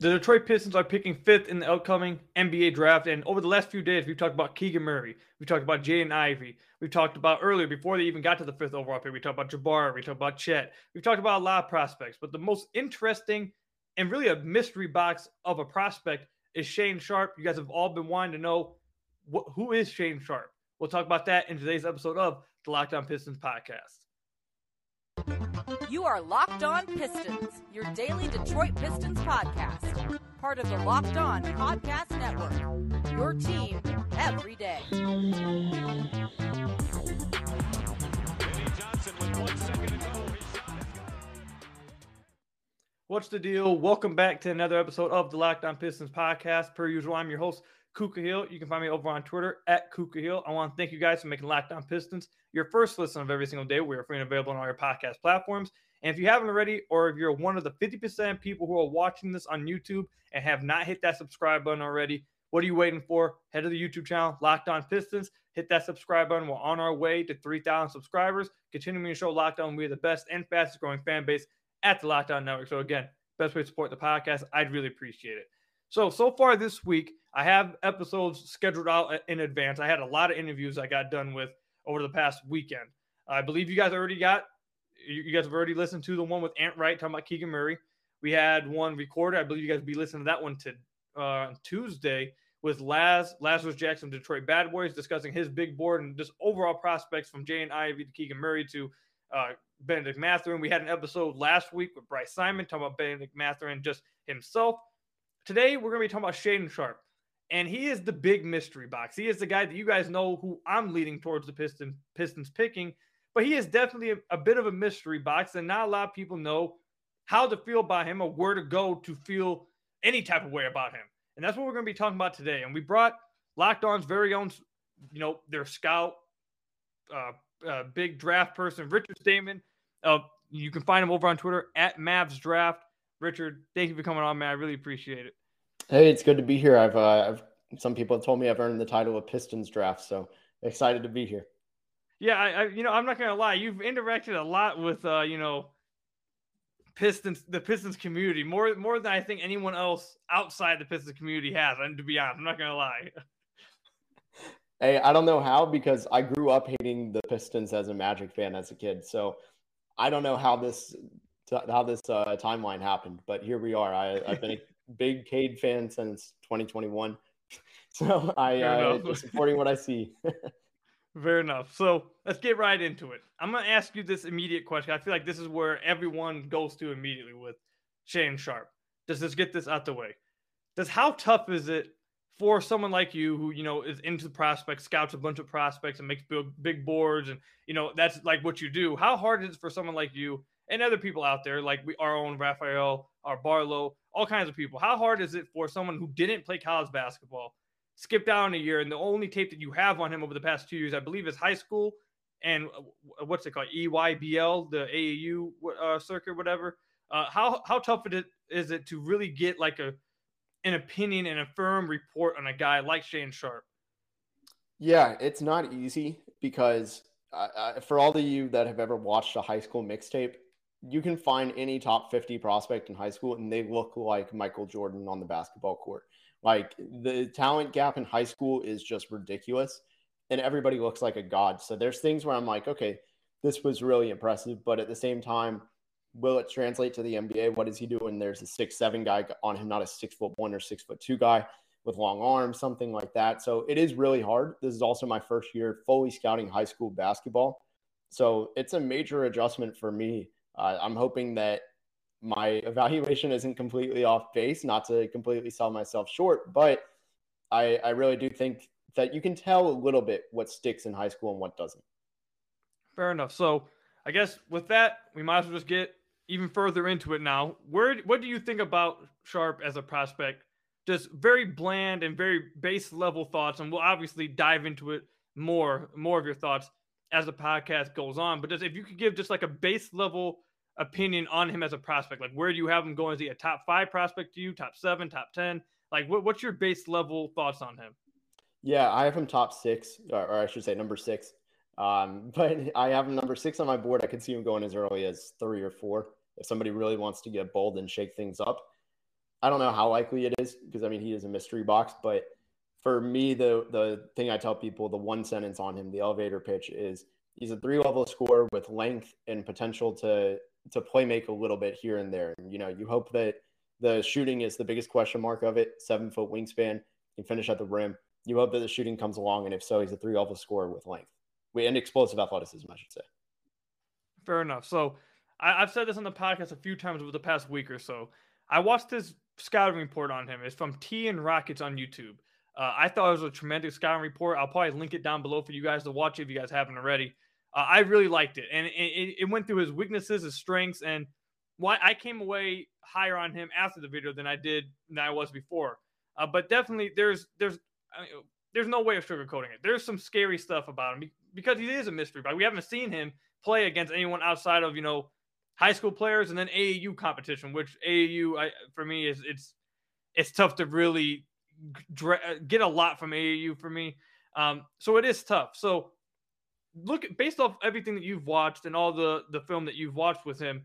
The Detroit Pistons are picking fifth in the upcoming NBA draft. And over the last few days, we've talked about Keegan Murray. We've talked about Jaden Ivey. We've talked about earlier, before they even got to the fifth overall pick, we talked about Jabari. We talked about Chet. We've talked about a lot of prospects. But the most interesting and really a mystery box of a prospect is Shane Sharpe. You guys have all been wanting to know wh- who is Shane Sharpe. We'll talk about that in today's episode of the Locked On Pistons podcast. You are Locked On Pistons, your daily Detroit Pistons podcast. Part of the Locked On Podcast Network. Your team every day. What's the deal? Welcome back to another episode of the Locked On Pistons podcast. Per usual, I'm your host, Kuka Hill. You can find me over on Twitter at Kuka Hill. I want to thank you guys for making Locked On Pistons your first listen of every single day. We are free and available on all your podcast platforms. And if you haven't already, or if you're one of the 50% people who are watching this on YouTube and have not hit that subscribe button already, what are you waiting for? Head to the YouTube channel, Locked On Pistons. Hit that subscribe button. We're on our way to 3,000 subscribers. Continuing to show Locked On, we are the best and fastest growing fan base at the Locked On Network. So, again, best way to support the podcast. I'd really appreciate it. So, so far this week, I have episodes scheduled out in advance. I had a lot of interviews I got done with over the past weekend. I believe you guys already got, you guys have already listened to the one with Ant Wright talking about Keegan Murray. We had one recorded. I believe you guys will be listening to that one to uh, Tuesday with Laz Lazarus Jackson, Detroit Bad Boys, discussing his big board and just overall prospects from Jaden Ivey to Keegan Murray to uh, Bennedict Mathurin. We had an episode last week with Bryce Simon talking about Bennedict Mathurin just himself. Today we're going to be talking about Shaedon Sharpe and he is the big mystery box. He is the guy that you guys know who I'm leading towards the Piston, Pistons picking, but he is definitely a, a, bit of a mystery box, and not a lot of people know how to feel about him or where to go to feel any type of way about him. And that's what we're going to be talking about today. And we brought Locked On's very own, you know, their scout, uh, uh, big draft person, Richard Stayman. Uh, you can find him over on Twitter at Mavs Draft. Richard, thank you for coming on, man. I really appreciate it. Hey, it's good to be here. I've, uh, I've some people have told me I've earned the title of Pistons draft, so excited to be here. Yeah, I, I you know I'm not gonna lie, you've interacted a lot with uh, you know Pistons, the Pistons community more more than I think anyone else outside the Pistons community has. And to be honest, I'm not gonna lie. hey, I don't know how because I grew up hating the Pistons as a Magic fan as a kid, so I don't know how this how this uh, timeline happened, but here we are. I, I've been big Cade fan since 2021. So I uh, supporting what I see. Fair enough. So let's get right into it. I'm going to ask you this immediate question. I feel like this is where everyone goes to immediately with Shane Sharpe. Does this get this out the way? Does how tough is it for someone like you who you know is into prospects, scouts a bunch of prospects, and makes big, big boards, and you know that's like what you do? How hard is it for someone like you and other people out there, like we, our own Rafael, our Barlowe, all kinds of people. How hard is it for someone who didn't play college basketball, skip down a year, and the only tape that you have on him over the past two years, I believe, is high school and uh, what's it called, EYBL, the AAU uh, circuit, whatever. Uh, how how tough is it is it to really get like a an opinion and a firm report on a guy like Shane Sharpe? Yeah, it's not easy because uh, for all of you that have ever watched a high school mixtape, you can find any top 50 prospect in high school and they look like Michael Jordan on the basketball court. Like the talent gap in high school is just ridiculous and everybody looks like a god. So there's things where I'm like, okay, this was really impressive, but at the same time, will it translate to the NBA? What is he doing? There's a six seven guy on him, not a six foot one or six foot two guy with long arms, something like that. So it is really hard. This is also my first year fully scouting high school basketball. So it's a major adjustment for me uh, I'm hoping that my evaluation isn't completely off base, not to completely sell myself short, but I, I really do think that you can tell a little bit what sticks in high school and what doesn't. Fair enough. So I guess with that, we might as well just get even further into it now. Where what do you think about Sharpe as a prospect? Just very bland and very base level thoughts, and we'll obviously dive into it more, more of your thoughts as the podcast goes on. But just if you could give just like a base level opinion on him as a prospect, like where do you have him going? Is he a top five prospect to you, top seven, top ten? Like what, what's your base level thoughts on him? Yeah, I have him top six, or, or I should say number six. Um, but I have him number six on my board. I could see him going as early as three or four if somebody really wants to get bold and shake things up. I don't know how likely it is because I mean he is a mystery box, but for me, the the thing I tell people, the one sentence on him, the elevator pitch is he's a three level scorer with length and potential to to play make a little bit here and there. And you know, you hope that the shooting is the biggest question mark of it. Seven foot wingspan, can finish at the rim. You hope that the shooting comes along, and if so, he's a three level scorer with length and explosive athleticism, I should say. Fair enough. So I, have said this on the podcast a few times over the past week or so. I watched this scouting report on him. It's from T and Rockets on YouTube. Uh, I thought it was a tremendous scouting report. I'll probably link it down below for you guys to watch if you guys haven't already. Uh, I really liked it, and it, it, went through his weaknesses, his strengths, and why I came away higher on him after the video than I did than I was before. Uh, but definitely, there's there's I mean, there's no way of sugarcoating it. There's some scary stuff about him because he is a mystery. But we haven't seen him play against anyone outside of you know high school players and then AAU competition, which AAU I, for me is it's it's tough to really get a lot from AAU for me. Um, so it is tough. So look based off everything that you've watched and all the the film that you've watched with him.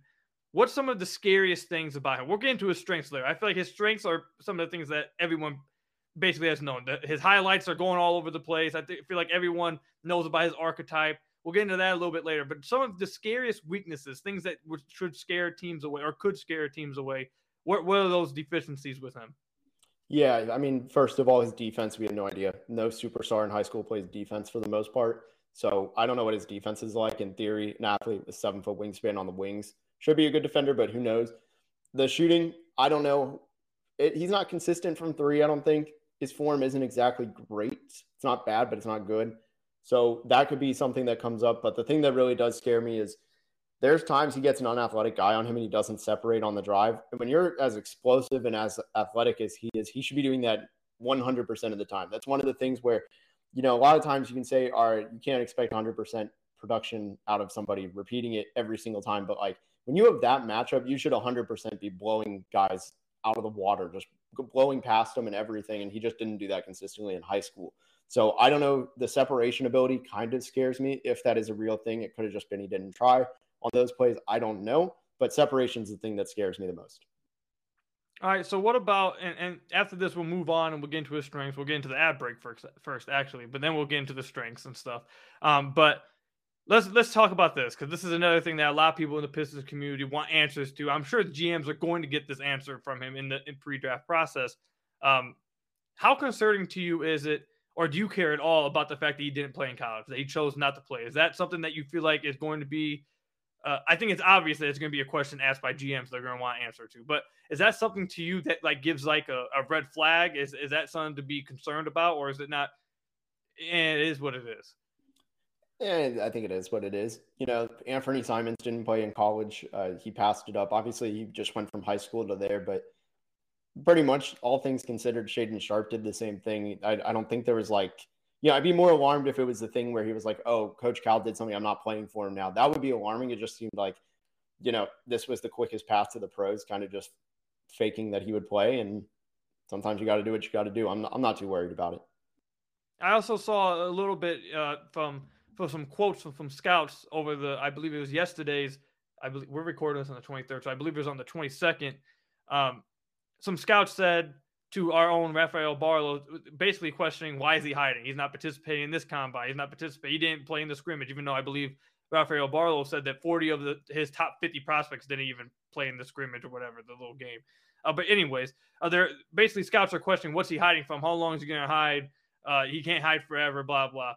What's some of the scariest things about him? We'll get into his strengths later. I feel like his strengths are some of the things that everyone basically has known. that His highlights are going all over the place. I feel like everyone knows about his archetype. We'll get into that a little bit later. But some of the scariest weaknesses, things that should scare teams away or could scare teams away, what, what are those deficiencies with him? Yeah, I mean, first of all, his defense, we have no idea. No superstar in high school plays defense for the most part. So I don't know what his defense is like. In theory, an athlete with seven foot wingspan on the wings should be a good defender, but who knows? The shooting, I don't know. It, he's not consistent from three, I don't think. His form isn't exactly great. It's not bad, but it's not good. So that could be something that comes up. But the thing that really does scare me is there's times he gets an unathletic guy on him and he doesn't separate on the drive. And when you're as explosive and as athletic as he is, he should be doing that 100% of the time. That's one of the things where, you know, a lot of times you can say, all right, you can't expect 100% production out of somebody repeating it every single time. But like when you have that matchup, you should 100% be blowing guys out of the water, just blowing past them and everything. And he just didn't do that consistently in high school. So I don't know. The separation ability kind of scares me. If that is a real thing, it could have just been he didn't try on those plays. I don't know. But separation is the thing that scares me the most. All right. So what about and, and after this we'll move on and we'll get into his strengths. We'll get into the ad break first, first actually, but then we'll get into the strengths and stuff. Um, but let's let's talk about this because this is another thing that a lot of people in the Pistons community want answers to. I'm sure the GMs are going to get this answer from him in the in pre-draft process. Um, how concerning to you is it, or do you care at all about the fact that he didn't play in college, that he chose not to play? Is that something that you feel like is going to be? Uh, I think it's obvious that it's going to be a question asked by GMs they're going to want to answer to. But is that something to you that like gives like a, a red flag? Is is that something to be concerned about, or is it not? And it is what it is. Yeah, I think it is what it is. You know, Anthony Simons didn't play in college. Uh, he passed it up. Obviously, he just went from high school to there, but pretty much all things considered, Shaedon Sharpe did the same thing. I, I don't think there was like, yeah, I'd be more alarmed if it was the thing where he was like, oh, Coach Cal did something. I'm not playing for him now. That would be alarming. It just seemed like, you know, this was the quickest path to the pros, kind of just faking that he would play. And sometimes you got to do what you got to do. I'm not, I'm not too worried about it. I also saw a little bit uh, from for some quotes from, from scouts over the, I believe it was yesterday's. I believe we're recording this on the 23rd, so I believe it was on the 22nd. Um, some scouts said to our own Rafael Barlowe, basically questioning why is he hiding? He's not participating in this combine. He's not participating. He didn't play in the scrimmage, even though I believe Rafael Barlowe said that 40 of the his top 50 prospects didn't even play in the scrimmage or whatever the little game. Uh, but anyways, uh, they're basically scouts are questioning what's he hiding from? How long is he going to hide? Uh, he can't hide forever. Blah blah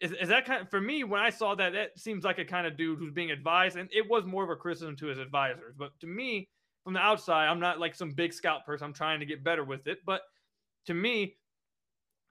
is, is that kind of for me when I saw that that seems like a kind of dude who's being advised and it was more of a criticism to his advisors but to me from the outside I'm not like some big scout person I'm trying to get better with it but to me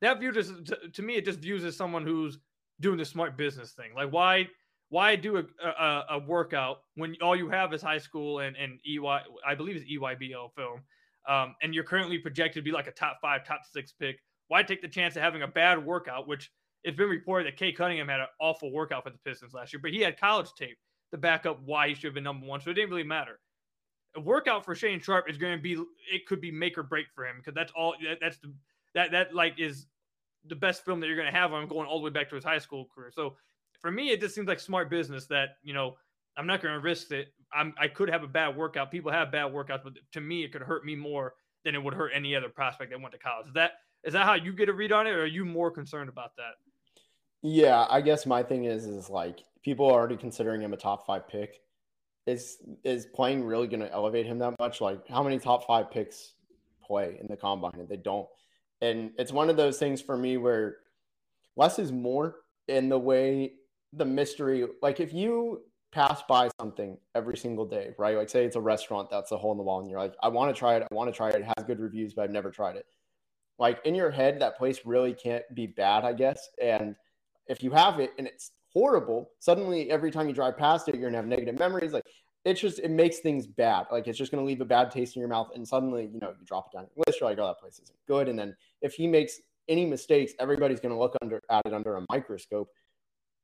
that view just to, to me it just views as someone who's doing the smart business thing like why why do a, a, a workout when all you have is high school and and EY I believe is EYBL film um, and you're currently projected to be like a top five top six pick why take the chance of having a bad workout which it's been reported that Cade Cunningham had an awful workout for the Pistons last year, but he had college tape to back up why he should have been number one. So it didn't really matter. A workout for Shane Sharpe is going to be it could be make or break for him because that's all that's the that that like is the best film that you're going to have on going all the way back to his high school career. So for me, it just seems like smart business that you know I'm not going to risk it. I'm I could have a bad workout. People have bad workouts, but to me, it could hurt me more than it would hurt any other prospect that went to college. Is that is that how you get a read on it, or are you more concerned about that? Yeah, I guess my thing is is like people are already considering him a top five pick. Is is playing really going to elevate him that much? Like, how many top five picks play in the combine and they don't? And it's one of those things for me where less is more in the way the mystery. Like, if you pass by something every single day, right? Like, say it's a restaurant that's a hole in the wall, and you're like, I want to try it. I want to try it. It has good reviews, but I've never tried it. Like in your head, that place really can't be bad, I guess. And if you have it and it's horrible, suddenly every time you drive past it, you're gonna have negative memories. Like it's just it makes things bad. Like it's just gonna leave a bad taste in your mouth, and suddenly you know you drop it down your list. You're like, oh, that place isn't good. And then if he makes any mistakes, everybody's gonna look under at it under a microscope.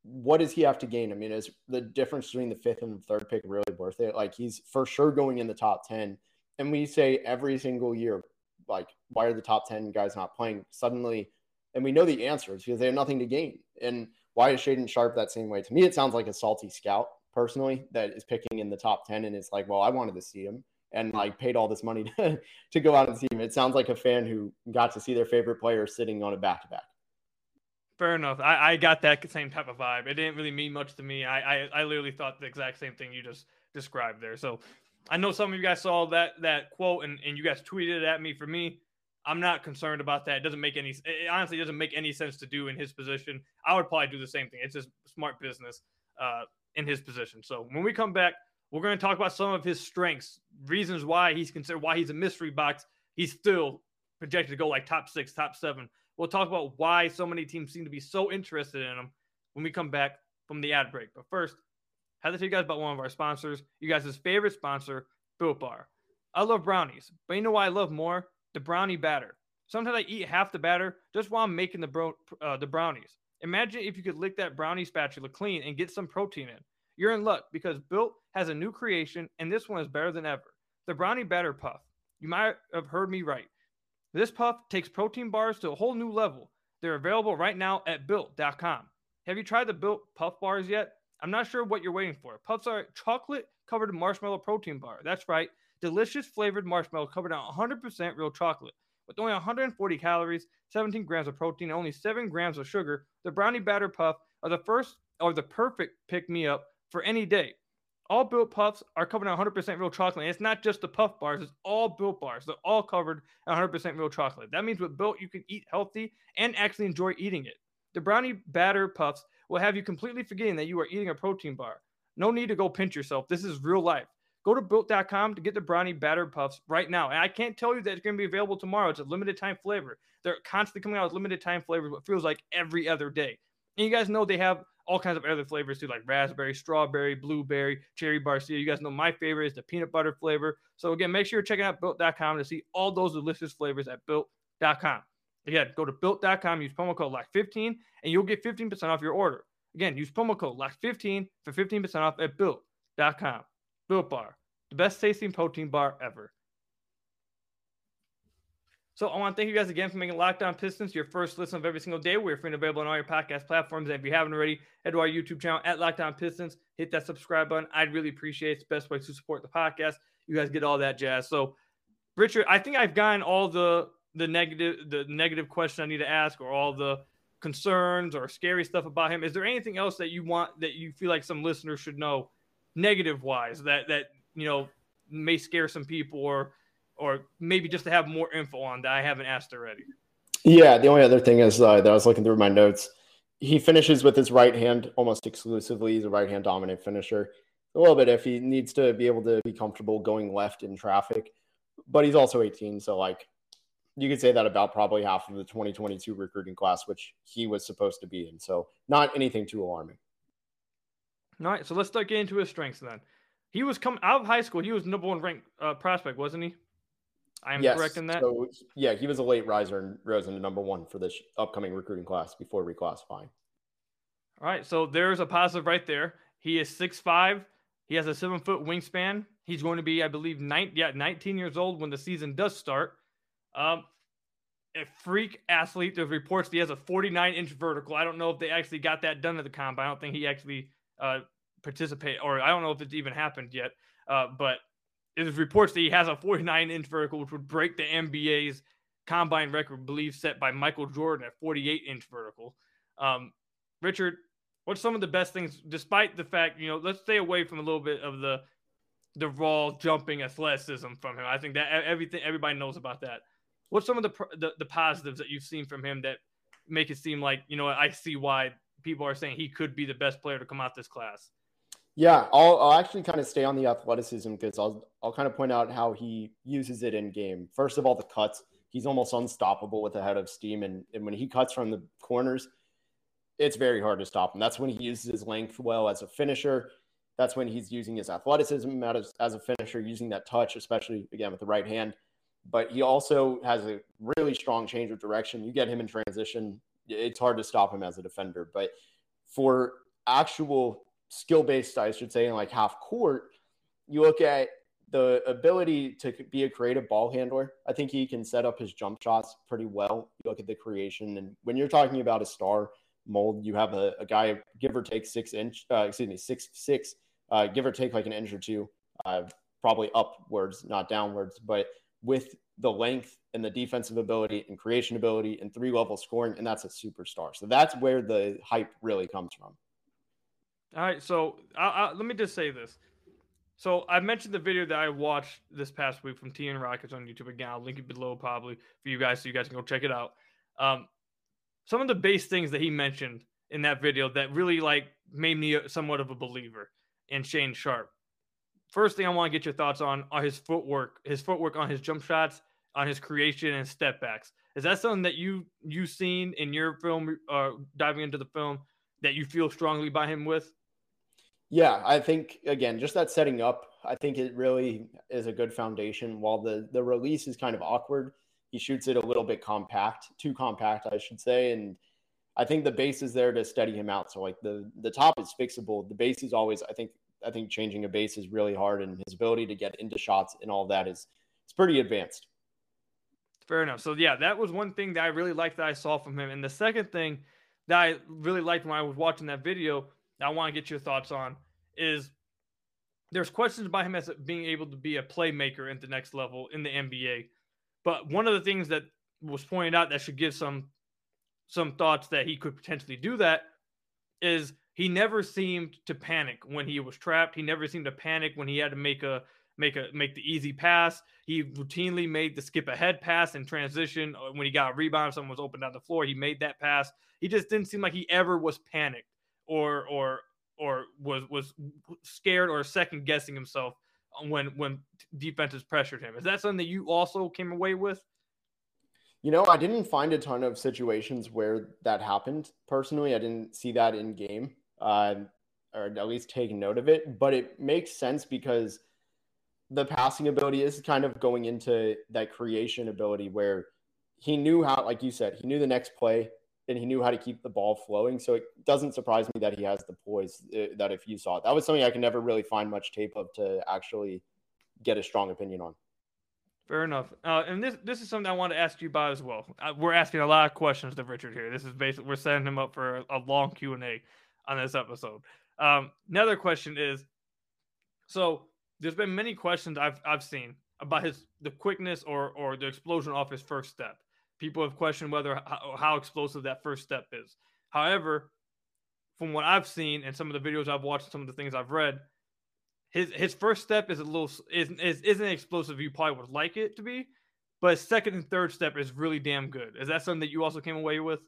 What does he have to gain? I mean, is the difference between the fifth and the third pick really worth it? Like he's for sure going in the top ten. And we say every single year, like, why are the top 10 guys not playing suddenly? And we know the answers because they have nothing to gain. And why is Shaedon Sharpe that same way? To me, it sounds like a salty scout personally that is picking in the top 10 and it's like, well, I wanted to see him and like paid all this money to, to go out and see him. It sounds like a fan who got to see their favorite player sitting on a back to back. Fair enough. I, I got that same type of vibe. It didn't really mean much to me. I, I, I literally thought the exact same thing you just described there. So I know some of you guys saw that that quote and, and you guys tweeted at me. For me, I'm not concerned about that. It doesn't make any it honestly doesn't make any sense to do in his position. I would probably do the same thing. It's just smart business uh, in his position. So when we come back, we're going to talk about some of his strengths, reasons why he's considered why he's a mystery box. He's still projected to go like top six, top seven. We'll talk about why so many teams seem to be so interested in him when we come back from the ad break. But first, have to tell you guys about one of our sponsors, you guys' favorite sponsor, Built Bar. I love brownies, but you know why I love more? The brownie batter. Sometimes I eat half the batter just while I'm making the bro- uh, the brownies. Imagine if you could lick that brownie spatula clean and get some protein in. You're in luck because Built has a new creation, and this one is better than ever. The brownie batter puff. You might have heard me right. This puff takes protein bars to a whole new level. They're available right now at built.com. Have you tried the Built puff bars yet? I'm not sure what you're waiting for. Puffs are chocolate covered marshmallow protein bar. That's right. Delicious flavored marshmallow covered in 100% real chocolate. With only 140 calories, 17 grams of protein, and only 7 grams of sugar, the brownie batter puff are the first or the perfect pick me up for any day. All built puffs are covered in 100% real chocolate. And it's not just the puff bars, it's all built bars. They're all covered in 100% real chocolate. That means with built, you can eat healthy and actually enjoy eating it. The brownie batter puffs will have you completely forgetting that you are eating a protein bar. No need to go pinch yourself. This is real life. Go to built.com to get the brownie batter puffs right now. And I can't tell you that it's going to be available tomorrow. It's a limited time flavor. They're constantly coming out with limited time flavors, what feels like every other day. And you guys know they have all kinds of other flavors too, like raspberry, strawberry, blueberry, cherry barcia. You guys know my favorite is the peanut butter flavor. So again, make sure you're checking out built.com to see all those delicious flavors at built.com. Again, go to built.com, use promo code LOCK15, and you'll get 15% off your order. Again, use promo code LOCK15 for 15% off at built.com. Built Bar, the best tasting protein bar ever. So I want to thank you guys again for making Locked On Pistons your first listen of every single day. We're free and available on all your podcast platforms. And if you haven't already, head to our YouTube channel at Locked On Pistons. Hit that subscribe button. I'd really appreciate it. It's the best way to support the podcast. You guys get all that jazz. So, Richard, I think I've gotten all the the negative the negative question I need to ask or all the concerns or scary stuff about him. Is there anything else that you want that you feel like some listeners should know, negative wise, that that you know may scare some people or or maybe just to have more info on that I haven't asked already? Yeah, the only other thing is uh, that I was looking through my notes. He finishes with his right hand almost exclusively. He's a right hand dominant finisher. A little bit if he needs to be able to be comfortable going left in traffic, but he's also 18, so like you could say that about probably half of the 2022 recruiting class, which he was supposed to be in. So not anything too alarming. All right, so let's start getting into his strengths then. He was coming out of high school. He was number one ranked uh, prospect, wasn't he? I am yes. correct in that. So, yeah, he was a late riser and rose into number one for this upcoming recruiting class before reclassifying. All right, so there's a positive right there. He is six five. He has a seven foot wingspan. He's going to be, I believe, nine, yeah, 19 years old when the season does start. Um, a freak athlete. There's reports he has a 49 inch vertical. I don't know if they actually got that done at the combine. I don't think he actually uh, participate, or I don't know if it's even happened yet. Uh, but there's reports that he has a 49 inch vertical, which would break the NBA's combine record, believe set by Michael Jordan at 48 inch vertical. Um, Richard, what's some of the best things, despite the fact, you know, let's stay away from a little bit of the the raw jumping athleticism from him. I think that everything everybody knows about that. What's some of the, the the positives that you've seen from him that make it seem like you know I see why people are saying he could be the best player to come out this class? Yeah, I'll, I'll actually kind of stay on the athleticism because I'll I'll kind of point out how he uses it in game. First of all, the cuts. He's almost unstoppable with the head of steam, and, and when he cuts from the corners, it's very hard to stop him. That's when he uses his length well as a finisher. That's when he's using his athleticism as, as a finisher, using that touch, especially again with the right hand. But he also has a really strong change of direction. You get him in transition, it's hard to stop him as a defender. But for actual skill based, I should say, in like half court, you look at the ability to be a creative ball handler. I think he can set up his jump shots pretty well. You look at the creation, and when you're talking about a star mold, you have a, a guy give or take six inch, uh, excuse me, six six uh, give or take like an inch or two, uh, probably upwards, not downwards, but with the length and the defensive ability and creation ability and three level scoring, and that's a superstar. So that's where the hype really comes from. All right, so I, I, let me just say this. So I mentioned the video that I watched this past week from TN Rockets on YouTube. Again, I'll link it below probably for you guys, so you guys can go check it out. Um, some of the base things that he mentioned in that video that really like made me somewhat of a believer in Shane Sharpe. First thing I want to get your thoughts on are his footwork, his footwork on his jump shots, on his creation and step backs. Is that something that you you seen in your film, uh, diving into the film, that you feel strongly by him with? Yeah, I think again, just that setting up, I think it really is a good foundation. While the the release is kind of awkward, he shoots it a little bit compact, too compact, I should say, and I think the base is there to steady him out. So like the the top is fixable. The base is always I think I think changing a base is really hard, and his ability to get into shots and all that is it's pretty advanced. Fair enough. So yeah, that was one thing that I really liked that I saw from him. And the second thing that I really liked when I was watching that video, that I want to get your thoughts on, is there's questions about him as being able to be a playmaker at the next level in the NBA. But one of the things that was pointed out that should give some some thoughts that he could potentially do that is he never seemed to panic when he was trapped. He never seemed to panic when he had to make a make a make the easy pass. He routinely made the skip ahead pass in transition uh, when he got a rebound. Someone was open down the floor. He made that pass. He just didn't seem like he ever was panicked or or or was was scared or second guessing himself when when defenses pressured him. Is that something that you also came away with? You know, I didn't find a ton of situations where that happened. Personally, I didn't see that in game, uh, or at least take note of it. But it makes sense because the passing ability is kind of going into that creation ability where he knew how, like you said, he knew the next play and he knew how to keep the ball flowing. So it doesn't surprise me that he has the poise uh, that if you saw it, that was something I can never really find much tape of to actually get a strong opinion on. Fair enough. Uh, and this this is something I want to ask you about as well. Uh, we're asking a lot of questions to Richard here. This is basically we're setting him up for a, a long Q and A on this episode. Um, another question is, so there's been many questions I've I've seen about his the quickness or or the explosion off his first step. People have questioned whether how, how explosive that first step is. However, from what I've seen and some of the videos I've watched, some of the things I've read, his his first step is a little is, is isn't explosive you probably would like it to be, but his second and third step is really damn good. Is that something that you also came away with?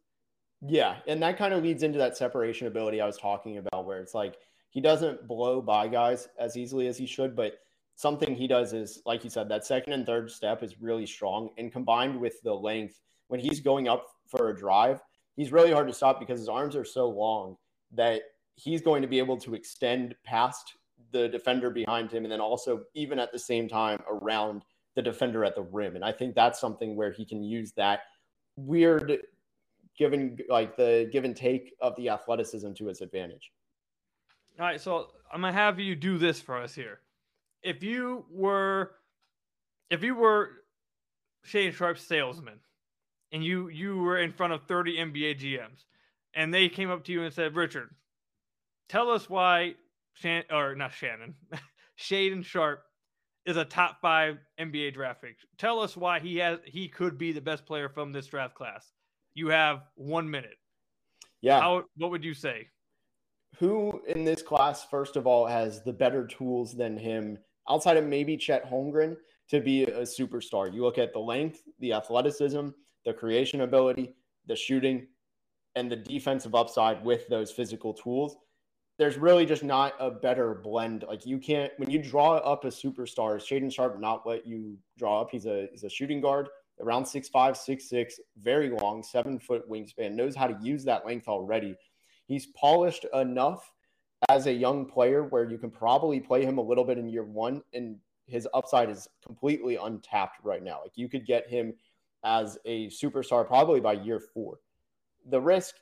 Yeah, and that kind of leads into that separation ability I was talking about, where it's like he doesn't blow by guys as easily as he should, but something he does is, like you said, that second and third step is really strong, and combined with the length, when he's going up for a drive, he's really hard to stop because his arms are so long that he's going to be able to extend past the defender behind him, and then also even at the same time around the defender at the rim. And I think that's something where he can use that weird given like the give and take of the athleticism to his advantage. All right, so I'm gonna have you do this for us here. If you were if you were Shaedon Sharpe's salesman and you you were in front of 30 NBA GMs and they came up to you and said, Richard, tell us why Shan- or not Shannon, Shaedon Sharpe is a top five NBA draft pick. Tell us why he has he could be the best player from this draft class. You have one minute. Yeah. How, what would you say? Who in this class, first of all, has the better tools than him, outside of maybe Chet Holmgren, to be a superstar? You look at the length, the athleticism, the creation ability, the shooting, and the defensive upside with those physical tools there's really just not a better blend. Like you can't when you draw up a superstar, Shaedon Sharpe not what you draw up. He's a he's a shooting guard around six five, six six, very long, seven foot wingspan, knows how to use that length already. He's polished enough as a young player where you can probably play him a little bit in year one, and his upside is completely untapped right now. Like you could get him as a superstar probably by year four. The risk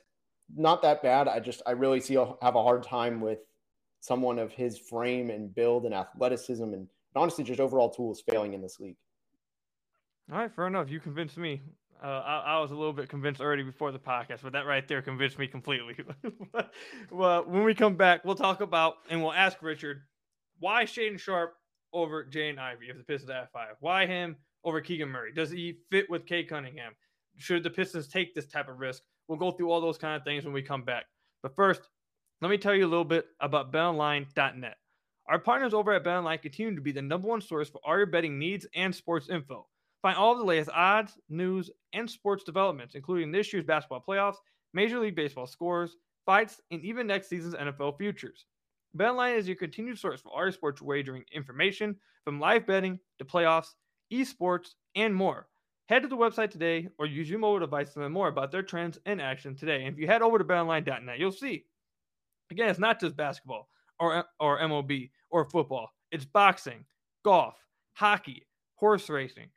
not that bad. I just I really see have a hard time with someone of his frame and build and athleticism and honestly just overall tools failing in this league. All right, fair enough. You convinced me. Uh, I, I, was a little bit convinced already before the podcast, but that right there convinced me completely. well, when we come back, we'll talk about and we'll ask Richard why Shaedon Sharpe over Jaden Ivey if the Pistons at five. Why him over Keegan Murray? Does he fit with Cade Cunningham? Should the Pistons take this type of risk? We'll go through all those kind of things when we come back. But first, let me tell you a little bit about betonline.net. Our partners over at BetOnline continue to be the number one source for all your betting needs and sports info. Find all the latest odds, news, and sports developments, including this year's basketball playoffs, Major League Baseball scores, fights, and even next season's NFL futures. BetOnline is your continued source for all your sports wagering information, from live betting to playoffs, esports, and more. Head to the website today or use your mobile device to learn more about their trends and action today. And if you head over to betonline.net, you'll see. Again, it's not just basketball or, or MLB or football. It's boxing, golf, hockey, horse racing,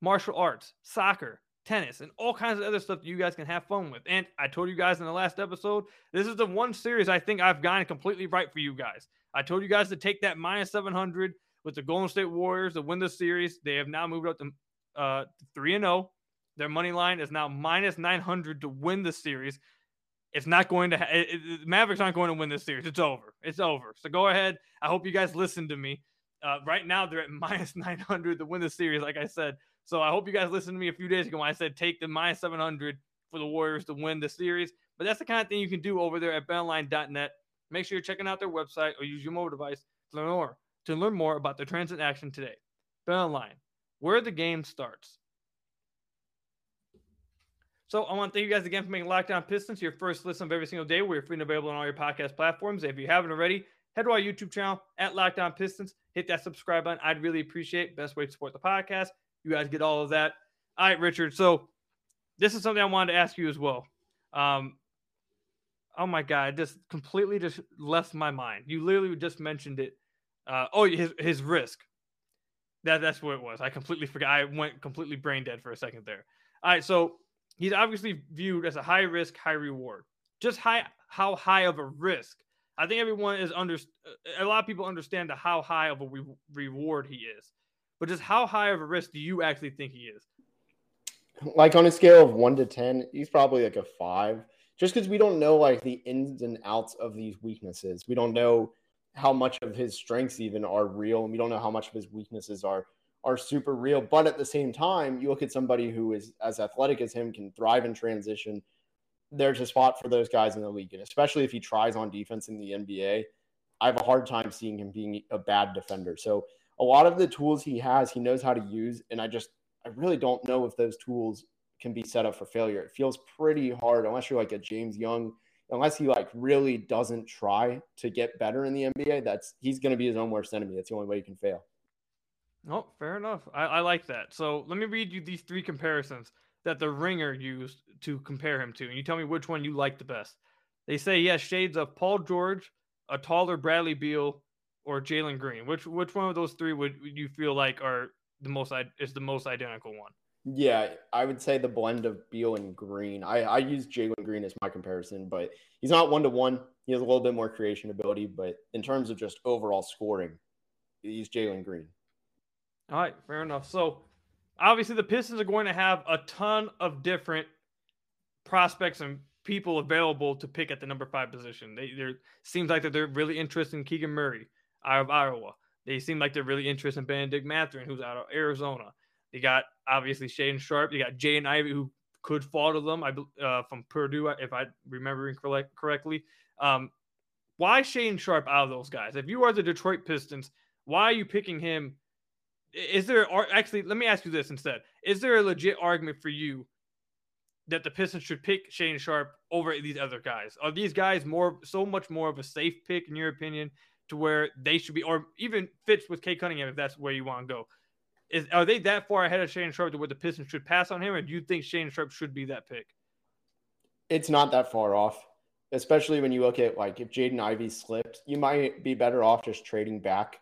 martial arts, soccer, tennis, and all kinds of other stuff that you guys can have fun with. And I told you guys in the last episode, this is the one series I think I've gotten completely right for you guys. I told you guys to take that minus 700 with the Golden State Warriors to win the series. They have now moved up to uh, 3 and 0. Their money line is now minus 900 to win the series. It's not going to, ha- it, it, Mavericks aren't going to win this series. It's over. It's over. So go ahead. I hope you guys listen to me. Uh, right now, they're at minus 900 to win the series, like I said. So I hope you guys listened to me a few days ago when I said take the minus 700 for the Warriors to win the series. But that's the kind of thing you can do over there at betonline.net. Make sure you're checking out their website or use your mobile device to learn more, to learn more about their transit action today. BetOnline, where the game starts. So I want to thank you guys again for making Locked On Pistons your first listen of every single day. We're free and available on all your podcast platforms. If you haven't already, head to our YouTube channel at Locked On Pistons. Hit that subscribe button. I'd really appreciate. it. Best way to support the podcast. You guys get all of that. All right, Richard. So this is something I wanted to ask you as well. Um, oh my god, just completely just left my mind. You literally just mentioned it. Uh, oh, his his risk. That that's what it was. I completely forgot. I went completely brain dead for a second there. All right, so he's obviously viewed as a high risk, high reward. Just high, how high of a risk? I think everyone is under. A lot of people understand the how high of a re- reward he is, but just how high of a risk do you actually think he is? Like on a scale of one to ten, he's probably like a five. Just because we don't know like the ins and outs of these weaknesses, we don't know how much of his strengths even are real, and we don't know how much of his weaknesses are are super real. But at the same time, you look at somebody who is as athletic as him, can thrive in transition. There's a spot for those guys in the league, and especially if he tries on defense in the NBA, I have a hard time seeing him being a bad defender. So a lot of the tools he has, he knows how to use, and I just I really don't know if those tools can be set up for failure. It feels pretty hard unless you're like a James Young unless he like really doesn't try to get better in the NBA, that's he's going to be his own worst enemy. That's the only way he can fail. Oh, fair enough. I, I like that. So let me read you these three comparisons that the Ringer used to compare him to, and you tell me which one you like the best. They say has shades of Paul George, a taller Bradley Beal, or Jalen Green. Which which one of those three would you feel like are the most is the most identical one? Yeah, I would say the blend of Beal and Green. I, I use Jalen Green as my comparison, but he's not one to one. He has a little bit more creation ability, but in terms of just overall scoring, he's Jalen Green. All right, fair enough. So obviously the Pistons are going to have a ton of different prospects and people available to pick at the number five position. They there seems like that they're really interested in Keegan Murray out of Iowa. They seem like they're really interested in Bennedict Mathurin, who's out of Arizona. They got obviously Shaedon Sharpe. You got Jaden Ivey, who could fall to them. I uh, from Purdue, if I correct, correctly. Um, why Shaedon Sharpe out of those guys? If you are the Detroit Pistons, why are you picking him? Is there actually? Let me ask you this instead: Is there a legit argument for you that the Pistons should pick Shane Sharpe over these other guys? Are these guys more so much more of a safe pick in your opinion to where they should be, or even fits with Cade Cunningham if that's where you want to go? Is are they that far ahead of Shane Sharpe to where the Pistons should pass on him, or do you think Shane Sharpe should be that pick? It's not that far off, especially when you look at like if Jaden Ivey slipped, you might be better off just trading back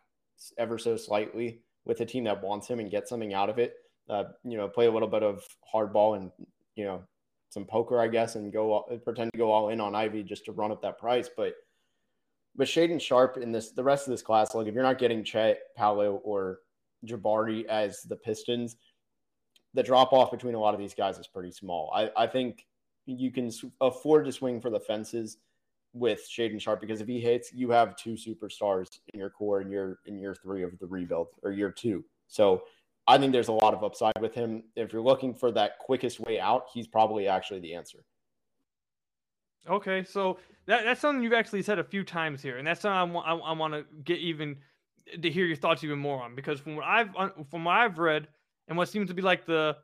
ever so slightly with a team that wants him and get something out of it. Uh, you know, play a little bit of hardball and you know some poker, I guess, and go pretend to go all in on Ivey just to run up that price. But with Shaedon Sharpe in this, the rest of this class, like if you're not getting Chet, Paolo, or Jabari as the Pistons, the drop off between a lot of these guys is pretty small. I, I think you can afford to swing for the fences with Shaedon Sharpe because if he hits, you have two superstars in your core in year in year three of the rebuild or year two. So I think there's a lot of upside with him. If you're looking for that quickest way out, he's probably actually the answer. Okay, so that, that's something you've actually said a few times here, and that's something I, I, I want to get even to hear your thoughts even more on because from what I've from what I've read and what seems to be like the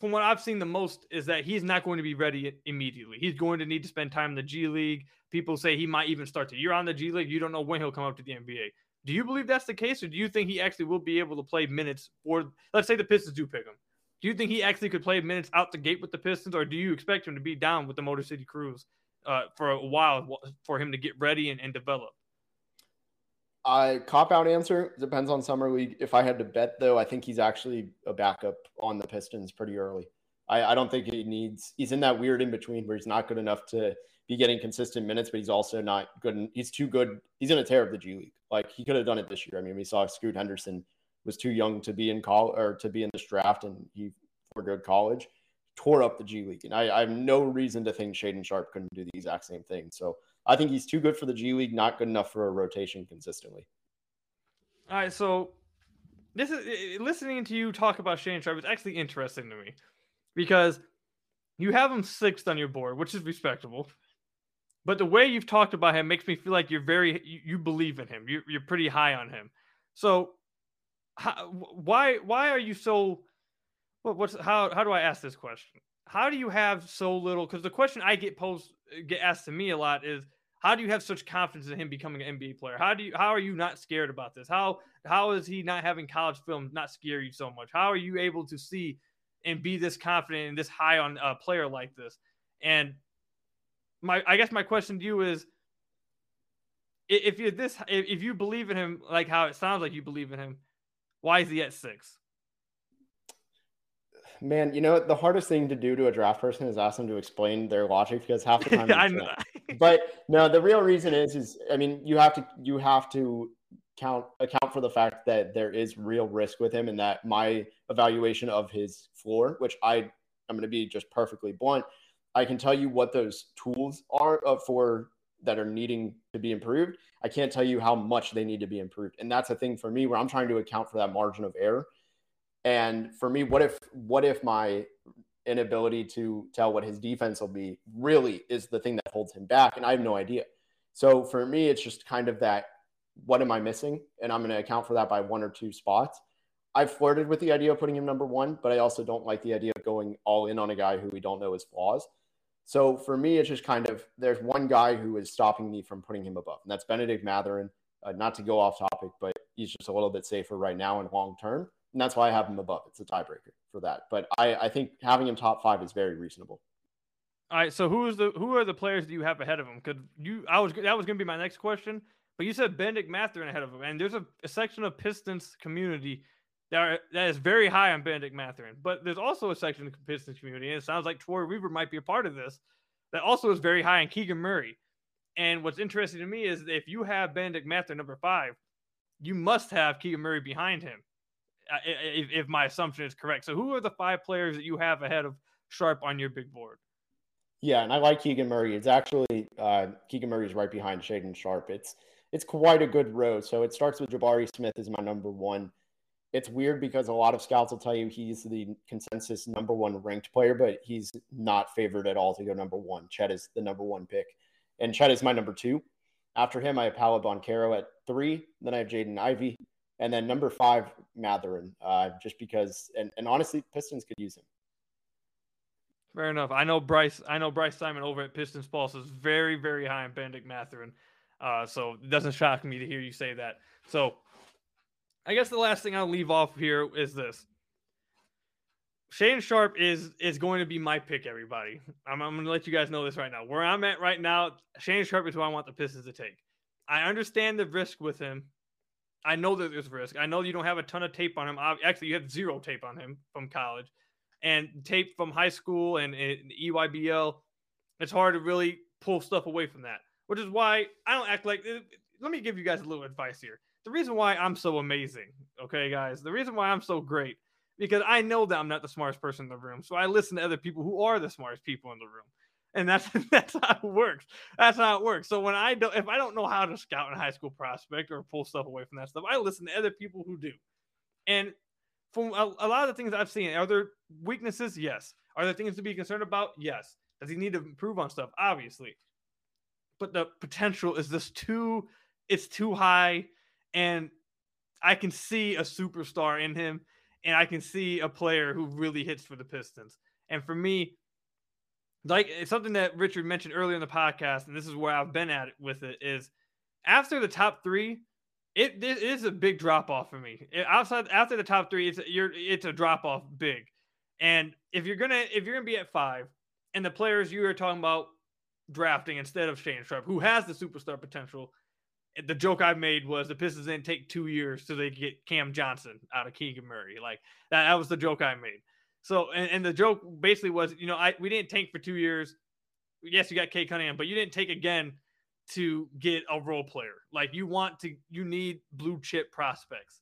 from what I've seen the most is that he's not going to be ready immediately. He's going to need to spend time in the G League. People say he might even start the year on the G League. You don't know when he'll come up to the NBA. Do you believe that's the case, or do you think he actually will be able to play minutes? Or let's say the Pistons do pick him. Do you think he actually could play minutes out the gate with the Pistons, or do you expect him to be down with the Motor City Cruise uh, for a while for him to get ready and, and develop? I cop out answer depends on summer league. If I had to bet though, I think he's actually a backup on the Pistons pretty early. I, I don't think he needs. He's in that weird in between where he's not good enough to be getting consistent minutes, but he's also not good. He's too good. He's in a tear of the G League. Like he could have done it this year. I mean, we saw Scoot Henderson was too young to be in college or to be in this draft, and he for good college tore up the G League. And I, I have no reason to think Shaedon Sharpe couldn't do the exact same thing. So I think he's too good for the G League, not good enough for a rotation consistently. All right, so this is listening to you talk about Shane Sharpe is actually interesting to me because you have him sixth on your board, which is respectable. But the way you've talked about him makes me feel like you're very you, you believe in him. You're, you're pretty high on him. So how, why why are you so what, what's how how do I ask this question? How do you have so little? Because the question I get posed get asked to me a lot is how do you have such confidence in him becoming an NBA player? How do you how are you not scared about this? How how is he not having college film not scare you so much? How are you able to see and be this confident and this high on a player like this? And my I guess my question to you is if you this if you believe in him like how it sounds like you believe in him, why is he at six? Man, you know the hardest thing to do to a draft person is ask them to explain their logic because half the time. I know. but no, the real reason is is I mean you have to you have to count account for the fact that there is real risk with him and that my evaluation of his floor, which I I'm going to be just perfectly blunt, I can tell you what those tools are uh, for that are needing to be improved. I can't tell you how much they need to be improved, and that's a thing for me where I'm trying to account for that margin of error and for me, what if what if my inability to tell what his defense will be really is the thing that holds him back? And I have no idea. So for me, it's just kind of that what am I missing? And I'm going to account for that by one or two spots. I've flirted with the idea of putting him number one, but I also don't like the idea of going all in on a guy who we don't know his flaws. So for me, it's just kind of there's one guy who is stopping me from putting him above, and that's Bennedict Mathurin. Uh, not to go off topic, but he's just a little bit safer right now and long term and that's why I have him above. It's a tiebreaker for that. But I, I think having him top five is very reasonable. All right. So who is the who are the players that you have ahead of him? Because you, I was that was going to be my next question. But you said Bennedict Mathurin ahead of him, and there's a, a, section of Pistons community that are, that is very high on Bennedict Mathurin. But there's also a section of the Pistons community, and it sounds like Troy Weaver might be a part of this. That also is very high on Keegan Murray. And what's interesting to me is if you have Bennedict Mathurin number five, you must have Keegan Murray behind him if, if my assumption is correct. So, who are the five players that you have ahead of Sharpe on your big board? Yeah, and I like Keegan Murray. It's actually uh, Keegan Murray is right behind Shaedon Sharpe. It's it's quite a good row. So it starts with Jabari Smith as my number one. It's weird because a lot of scouts will tell you he's the consensus number one ranked player, but he's not favored at all to go number one. Chet is the number one pick, and Chet is my number two. After him, I have Paolo Banchero at three. Then I have Jaden Ivey, and then number five, Mathurin, uh, just because, and, and honestly, Pistons could use him. Fair enough. I know Bryce. I know Bryce Simon over at Pistons Pulse is very, very high on Bennedict Mathurin. Uh, so it doesn't shock me to hear you say that. So I guess the last thing I'll leave off here is this. Shane Sharpe is is going to be my pick, everybody. I'm, I'm going to let you guys know this right now. Where I'm at right now, Shane Sharpe is who I want the Pistons to take. I understand the risk with him. I know that there's risk. I know you don't have a ton of tape on him. Actually, you have zero tape on him from college and tape from high school and, and EYBL, it's hard to really pull stuff away from that. Which is why I don't act like. Eh, let me give you guys a little advice here. The reason why I'm so amazing, okay, guys, the reason why I'm so great, because I know that I'm not the smartest person in the room. So I listen to other people who are the smartest people in the room. And that's that's how it works. That's how it works. So when I don't if I don't know how to scout a high school prospect or pull stuff away from that stuff, I listen to other people who do. And from a, a, lot of the things I've seen, are there weaknesses? Yes. Are there things to be concerned about? Yes. Does he need to improve on stuff? Obviously. But the potential is just too, it's too high. And I can see a superstar in him. And I can see a player who really hits for the Pistons. And for me, like it's something that Richard mentioned earlier in the podcast, and this is where I've been at it with it is after the top three, it, it is a big drop off for me. outside after the top three, it's you're it's a drop off big. And if you're gonna if you're gonna be at five, and the players you are talking about drafting instead of Shane Sharpe, who has the superstar potential, the joke I made was the Pistons didn't take two years so they get Cam Johnson out of Keegan Murray. Like that, that was the joke I made. So and, and the joke basically was, you know, I we didn't tank for two years. Yes, you got Cade Cunningham, but you didn't take again to get a role player. Like you want to, you need blue chip prospects.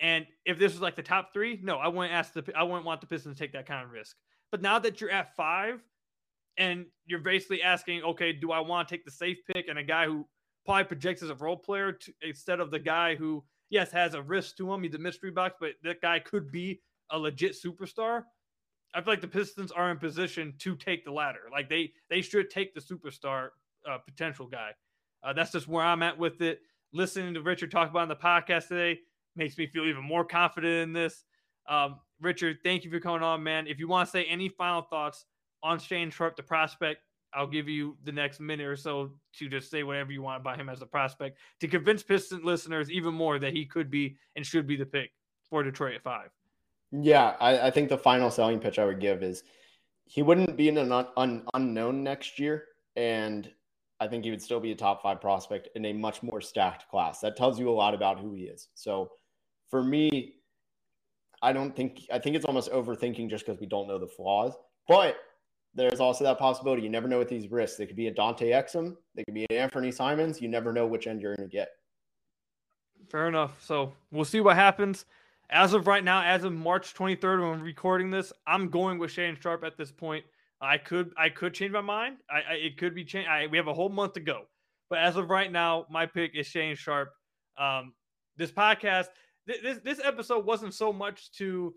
And if this was like the top three, no, I wouldn't ask the, I wouldn't want the Pistons to take that kind of risk. But now that you're at five, and you're basically asking, okay, do I want to take the safe pick and a guy who probably projects as a role player to, instead of the guy who, yes, has a risk to him, he's a mystery box, but that guy could be a legit superstar. I feel like the Pistons are in position to take the latter. Like they they should take the superstar uh, potential guy. Uh, that's just where I'm at with it. Listening to Richard talk about in the podcast today makes me feel even more confident in this. Um, Richard, thank you for coming on, man. If you want to say any final thoughts on Shane Sharpe, the prospect, I'll give you the next minute or so to just say whatever you want about him as a prospect to convince Piston listeners even more that he could be and should be the pick for Detroit at five. Yeah, I, I think the final selling pitch I would give is he wouldn't be in an un, un, unknown next year. And I think he would still be a top five prospect in a much more stacked class. That tells you a lot about who he is. So for me, I don't think I think it's almost overthinking just because we don't know the flaws. But there's also that possibility. You never know with these risks. They could be a Dante Exum, they could be an Anthony Simons. You never know which end you're going to get. Fair enough. So we'll see what happens. As of right now, as of March 23rd, when I'm recording this, I'm going with Shaedon Sharpe at this point. I could I could change my mind. I, I it could be changed. we have a whole month to go, but as of right now, my pick is Shane Sharpe. Um, this podcast, th- this this episode wasn't so much to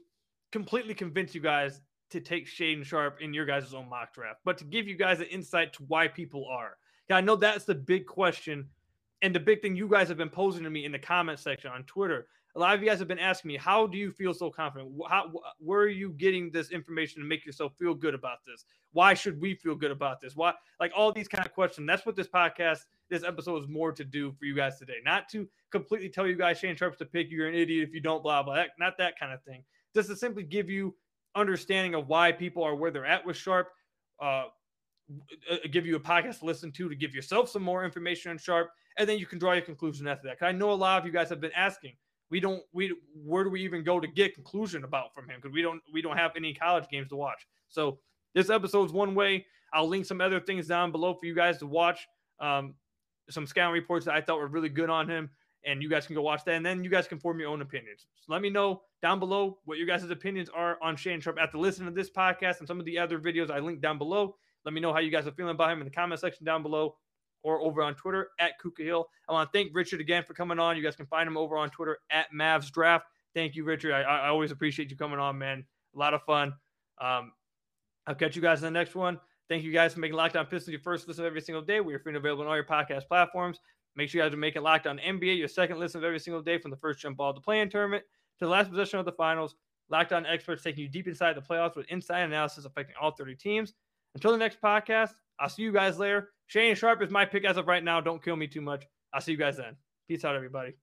completely convince you guys to take Shane Sharpe in your guys' own mock draft, but to give you guys an insight to why people are. Yeah, I know that's the big question and the big thing you guys have been posing to me in the comment section on Twitter a lot of you guys have been asking me, how do you feel so confident? How, where are you getting this information to make yourself feel good about this? Why should we feel good about this? Why, like all these kind of questions. That's what this podcast, this episode is more to do for you guys today. Not to completely tell you guys Shane Sharpe's to pick. You're an idiot if you don't. Blah blah. That, not that kind of thing. Just to simply give you understanding of why people are where they're at with Sharpe, Uh, uh give you a podcast to listen to to give yourself some more information on Sharpe, and then you can draw your conclusion after that. Because I know a lot of you guys have been asking we don't we where do we even go to get conclusion about from him because we don't we don't have any college games to watch. So this episode's one way. I'll link some other things down below for you guys to watch. Um, some scouting reports that I thought were really good on him, and you guys can go watch that, and then you guys can form your own opinions. So let me know down below what your guys' opinions are on Shaedon Sharpe after listening to this podcast and some of the other videos I linked down below. Let me know how you guys are feeling about him in the comment section down below or over on Twitter at Kuka Hill. I want to thank Richard again for coming on. You guys can find him over on Twitter at Mavs Draft. Thank you, Richard. I, I always appreciate you coming on, man. A lot of fun. Um, I'll catch you guys in the next one. Thank you guys for making Locked On Pistons your first listen every single day. We are free and available on all your podcast platforms. Make sure you guys are making Locked On NBA your second listen of every single day from the first jump ball to the play-in tournament to the last possession of the finals. Lockdown experts taking you deep inside the playoffs with inside analysis affecting all 30 teams. Until the next podcast, I'll see you guys later. Shane Sharpe is my pick as of right now. Don't kill me too much. I'll see you guys then. Peace out, everybody.